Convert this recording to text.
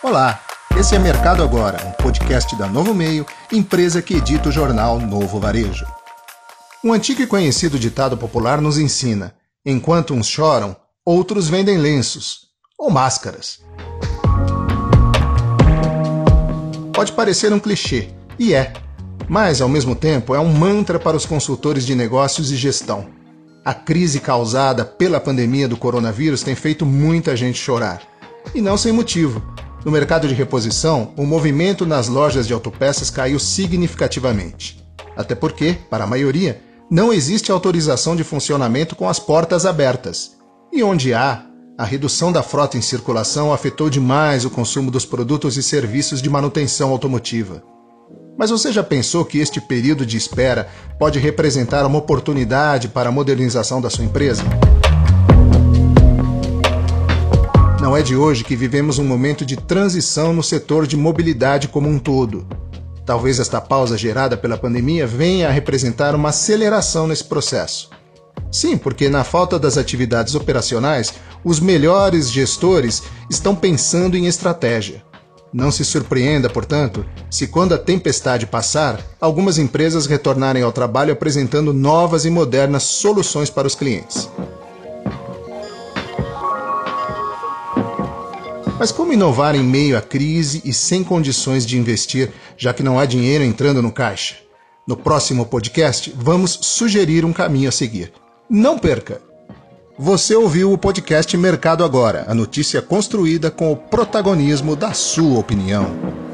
Olá, esse é Mercado Agora, um podcast da Novo Meio, empresa que edita o jornal Novo Varejo. Um antigo e conhecido ditado popular nos ensina: enquanto uns choram, outros vendem lenços ou máscaras. Pode parecer um clichê, e é, mas ao mesmo tempo é um mantra para os consultores de negócios e gestão. A crise causada pela pandemia do coronavírus tem feito muita gente chorar. E não sem motivo. No mercado de reposição, o movimento nas lojas de autopeças caiu significativamente. Até porque, para a maioria, não existe autorização de funcionamento com as portas abertas. E onde há, a redução da frota em circulação afetou demais o consumo dos produtos e serviços de manutenção automotiva. Mas você já pensou que este período de espera pode representar uma oportunidade para a modernização da sua empresa? É de hoje que vivemos um momento de transição no setor de mobilidade como um todo. Talvez esta pausa gerada pela pandemia venha a representar uma aceleração nesse processo. Sim, porque na falta das atividades operacionais, os melhores gestores estão pensando em estratégia. Não se surpreenda, portanto, se quando a tempestade passar, algumas empresas retornarem ao trabalho apresentando novas e modernas soluções para os clientes. Mas como inovar em meio à crise e sem condições de investir, já que não há dinheiro entrando no caixa? No próximo podcast, vamos sugerir um caminho a seguir. Não perca! Você ouviu o podcast Mercado Agora, a notícia construída com o protagonismo da sua opinião.